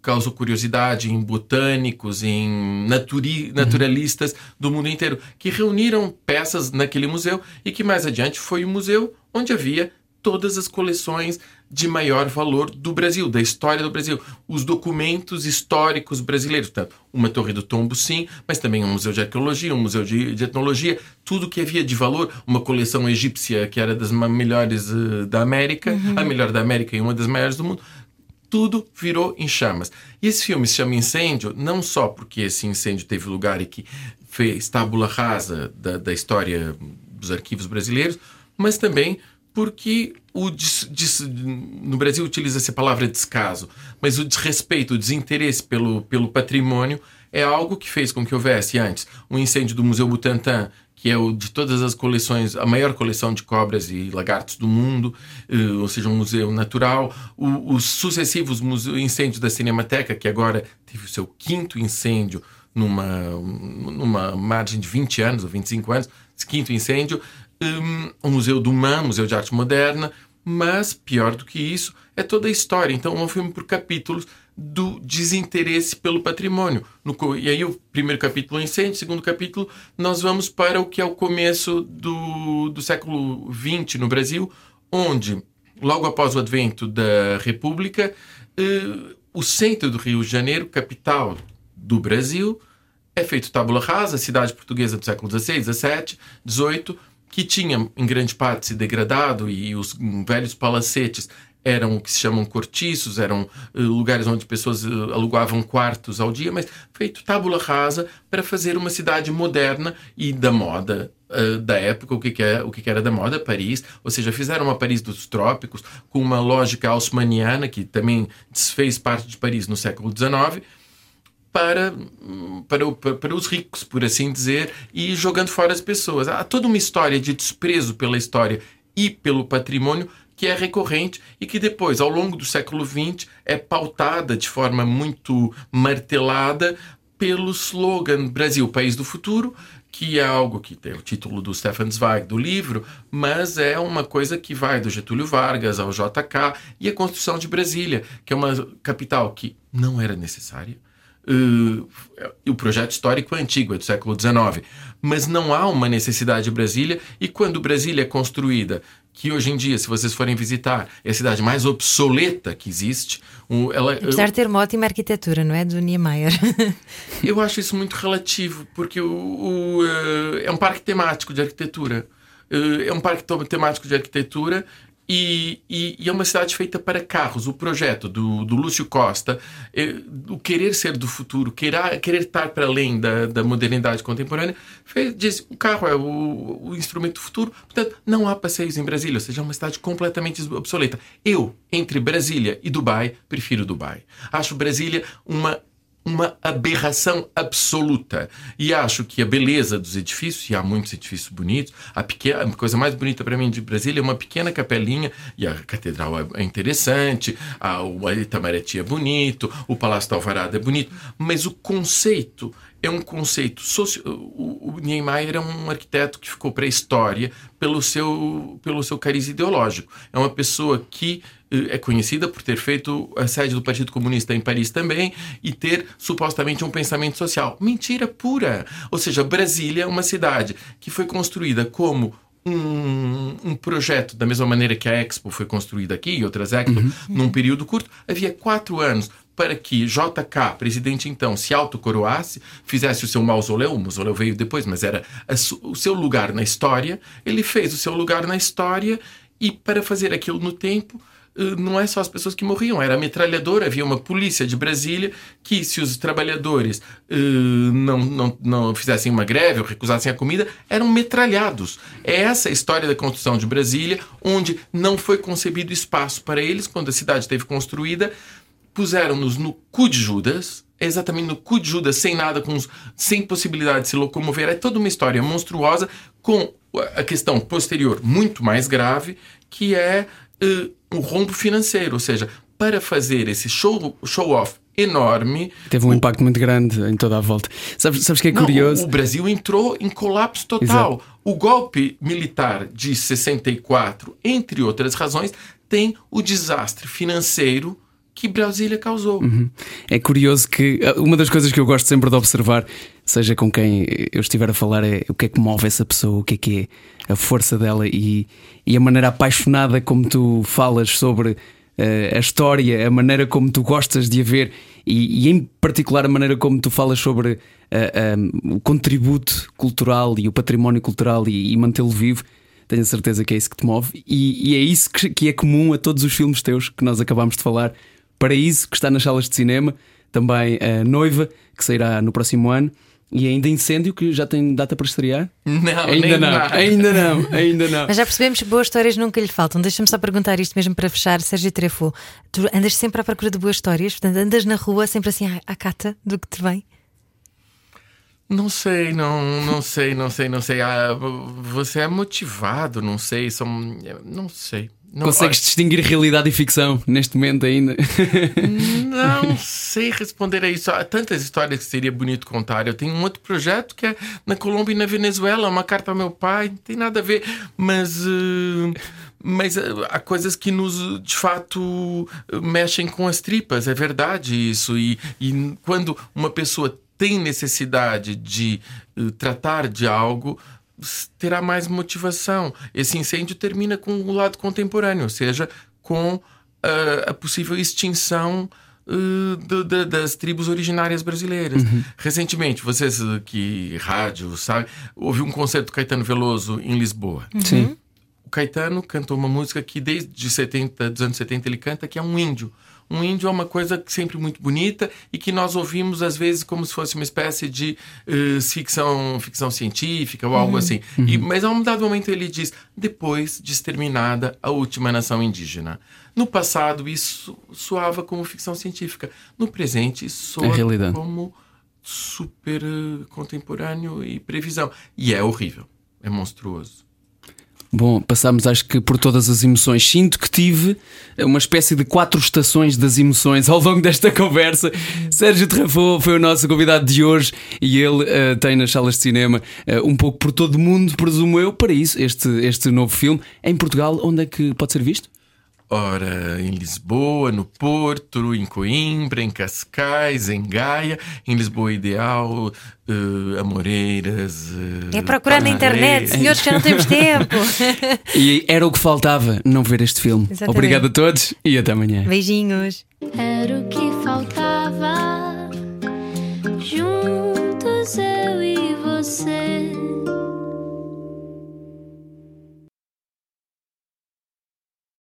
causou curiosidade em botânicos, em naturi- naturalistas do mundo inteiro, que reuniram peças naquele museu e que mais adiante foi o museu onde havia todas as coleções de maior valor do Brasil, da história do Brasil, os documentos históricos brasileiros, tanto uma Torre do Tombo, sim, mas também um museu de arqueologia, um museu de, de etnologia, tudo que havia de valor, uma coleção egípcia que era das melhores eh, da América, a melhor da América e uma das maiores do mundo, tudo virou em chamas. E esse filme se chama Incêndio, não só porque esse incêndio teve lugar e que fez tábula rasa da, da história dos arquivos brasileiros, mas também porque o des- des- no Brasil utiliza-se a palavra descaso, mas o desrespeito, o desinteresse pelo, pelo patrimônio é algo que fez com que houvesse antes um incêndio do Museu Butantan, que é o de todas as coleções, a maior coleção de cobras e lagartos do mundo, eh, ou seja, um museu natural. O- os sucessivos museu, incêndios da Cinemateca, que agora teve o seu quinto incêndio numa, numa margem de 20 anos ou 25 anos, quinto incêndio. Um, o Museu do MAN, Museu de Arte Moderna, mas pior do que isso é toda a história. Então é um filme por capítulos do desinteresse pelo patrimônio. No e aí o primeiro capítulo é incêndio, o segundo capítulo nós vamos para o que é o começo do, do século XX no Brasil, onde logo após o advento da República, eh, o centro do Rio de Janeiro, capital do Brasil, é feito tábula rasa, cidade portuguesa do século XVI, XVII, XVIII, que tinha em grande parte se degradado e os hum, velhos palacetes eram o que se chamam cortiços, eram eh, lugares onde pessoas eh, alugavam quartos ao dia, mas feito tábula rasa para fazer uma cidade moderna e da moda eh, da época, o que, que, é, o que, que era da moda, Paris, ou seja, fizeram uma Paris dos trópicos com uma lógica haussmanniana que também desfez parte de Paris no século XIX para, para, para os ricos, por assim dizer, e jogando fora as pessoas. Há toda uma história de desprezo pela história e pelo patrimônio que é recorrente e que depois, ao longo do século XX, é pautada de forma muito martelada pelo slogan Brasil, País do Futuro, que é algo que tem o título do Stefan Zweig do livro, mas é uma coisa que vai do Getúlio Vargas ao JK e a construção de Brasília, que é uma capital que não era necessária. Uh, o projeto histórico é antigo, é do século XIX, mas não há uma necessidade de Brasília. E quando Brasília é construída, que hoje em dia, se vocês forem visitar, é a cidade mais obsoleta que existe, ela, Apesar de ter uma ótima arquitetura, não é? Do Niemeyer. eu acho isso muito relativo, porque o, o, eh, é um parque temático de arquitetura. Eh, é um parque temático de arquitetura e, e- e é uma cidade feita para carros. O projeto do, do Lúcio Costa, eh, o querer ser do futuro, querer, querer estar para além da, da modernidade contemporânea, fez, diz o carro é o, o instrumento do futuro. Portanto, não há passeios em Brasília, ou seja, é uma cidade completamente obsoleta. Eu, entre Brasília e Dubai, prefiro Dubai. Acho Brasília uma uma aberração absoluta. E acho que a beleza dos edifícios, e há muitos edifícios bonitos, a, pequena, a coisa mais bonita para mim de Brasília é uma pequena capelinha, e a catedral é- é interessante, a, o Itamaraty é bonito, o Palácio da Alvarado é bonito, mas o conceito é um conceito. Socio... O, o Niemeyer é um arquiteto que ficou para a história pelo seu, pelo seu cariz ideológico. É uma pessoa que eh, é conhecida por ter feito a sede do Partido Comunista em Paris também e ter supostamente um pensamento social. Mentira pura! Ou seja, Brasília é uma cidade que foi construída como um, um, projeto, da mesma maneira que a Expo foi construída aqui e outras Expo, uhum. num período curto, havia quatro anos para que JK, presidente então, se autocoroasse, fizesse o seu mausoléu, o mausoléu veio depois, mas era o seu lugar na história, ele fez o seu lugar na história e para fazer aquilo no tempo, eh, não é só as pessoas que morriam, era a metralhadora, havia uma polícia de Brasília que, se os trabalhadores uh, não, não, não fizessem uma greve ou recusassem a comida, eram metralhados. É essa a história da construção de Brasília, onde não foi concebido espaço para eles quando a cidade esteve construída, puseram-nos no cu de Judas, exatamente no cu de Judas, sem nada, com, sem possibilidade de se locomover. É toda uma história monstruosa com a questão posterior muito mais grave, que é uh, um rombo financeiro. Ou seja, para fazer esse show, show off enorme. Teve um o... impacto muito grande em toda a volta. Sabes, sabes que é curioso? Não, o, o Brasil entrou em colapso total. Exato. O golpe militar de 64, entre outras razões, tem o desastre financeiro que Brasília causou. Uhum. É curioso que ah, uma das coisas que eu gosto sempre de observar, seja com quem eu estiver a falar, é o que é que move essa pessoa, o que é que é a força dela e, e a maneira apaixonada como tu falas sobre uh, a história, a maneira como tu gostas de a ver e, e em particular a maneira como tu falas sobre uh, um, o contributo cultural e o património cultural e, e mantê-lo vivo. Tenho a certeza que é isso que te move, e, e é isso que, que é comum a todos os filmes teus que nós acabamos de falar Paraíso, que está nas salas de cinema, também a Noiva, que sairá no próximo ano. E ainda Incêndio, que já tem data para estrear? Não, ainda não, nada. ainda não, ainda não. Mas já percebemos que boas histórias nunca lhe faltam. Deixa-me só perguntar isto mesmo para fechar, Sérgio Trefo. Tu andas sempre à procura de boas histórias, portanto, andas na rua sempre assim à, à cata do que te vem? Não sei, não, não sei, não sei, não sei. Ah, você é motivado, não sei, são, não sei. Não, Consegues olha, distinguir realidade e ficção neste momento ainda? Não sei responder a isso. Há tantas histórias que seria bonito contar. Eu tenho um outro projeto que é na Colômbia e na Venezuela, uma carta ao meu pai, não tem nada a ver, mas. Uh, mas uh, há coisas que nos, de fato, mexem com as tripas, é verdade isso. E, e quando uma pessoa tem necessidade de uh, tratar de algo, terá mais motivação. Esse incêndio termina com o lado contemporâneo, ou seja, com uh, a possível extinção uh, do, do, das tribos originárias brasileiras. Uhum. Recentemente, vocês que rádio, sabe, houve um concerto do Caetano Veloso em Lisboa. Uhum. Sim. O Caetano cantou uma música que desde 70, dos anos 70 ele canta, que é um índio um índio é uma coisa sempre muito bonita e que nós ouvimos às vezes como se fosse uma espécie de uh, ficção, ficção científica ou algo uhum. assim. Uhum. E, mas a um dado momento ele diz: depois de exterminada a última nação indígena. No passado isso soava como ficção científica. No presente isso soa é como super uh, contemporâneo e previsão. E é horrível, é monstruoso. Bom, passamos acho que por todas as emoções. Sinto que tive uma espécie de quatro estações das emoções ao longo desta conversa. Sérgio Terrafou foi o nosso convidado de hoje e ele uh, tem nas salas de cinema uh, um pouco por todo o mundo, presumo eu, para isso, este, este novo filme. Em Portugal, onde é que pode ser visto? Ora, em Lisboa, no Porto, em Coimbra, em Cascais, em Gaia, em Lisboa Ideal, uh, Amoreiras. Uh, é procurar na internet, senhores, já não temos tempo. e era o que faltava não ver este filme. Exatamente. Obrigado a todos e até amanhã. Beijinhos. Era o que faltava juntos.